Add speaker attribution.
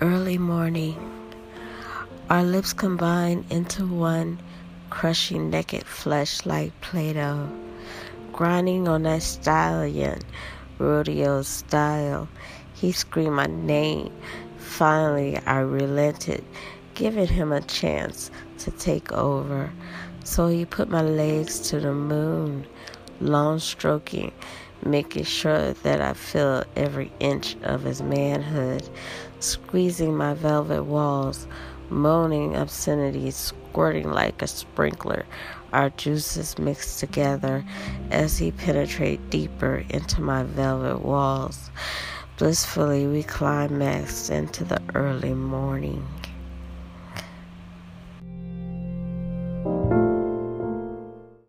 Speaker 1: Early morning. Our lips combine into one, crushing naked flesh like Play Doh. Grinding on that stallion, rodeo style. He screamed my name. Finally, I relented, giving him a chance to take over. So he put my legs to the moon, long stroking making sure that I feel every inch of his manhood, squeezing my velvet walls, moaning obscenities, squirting like a sprinkler. Our juices mixed together as he penetrated deeper into my velvet walls. Blissfully, we climaxed into the early morning.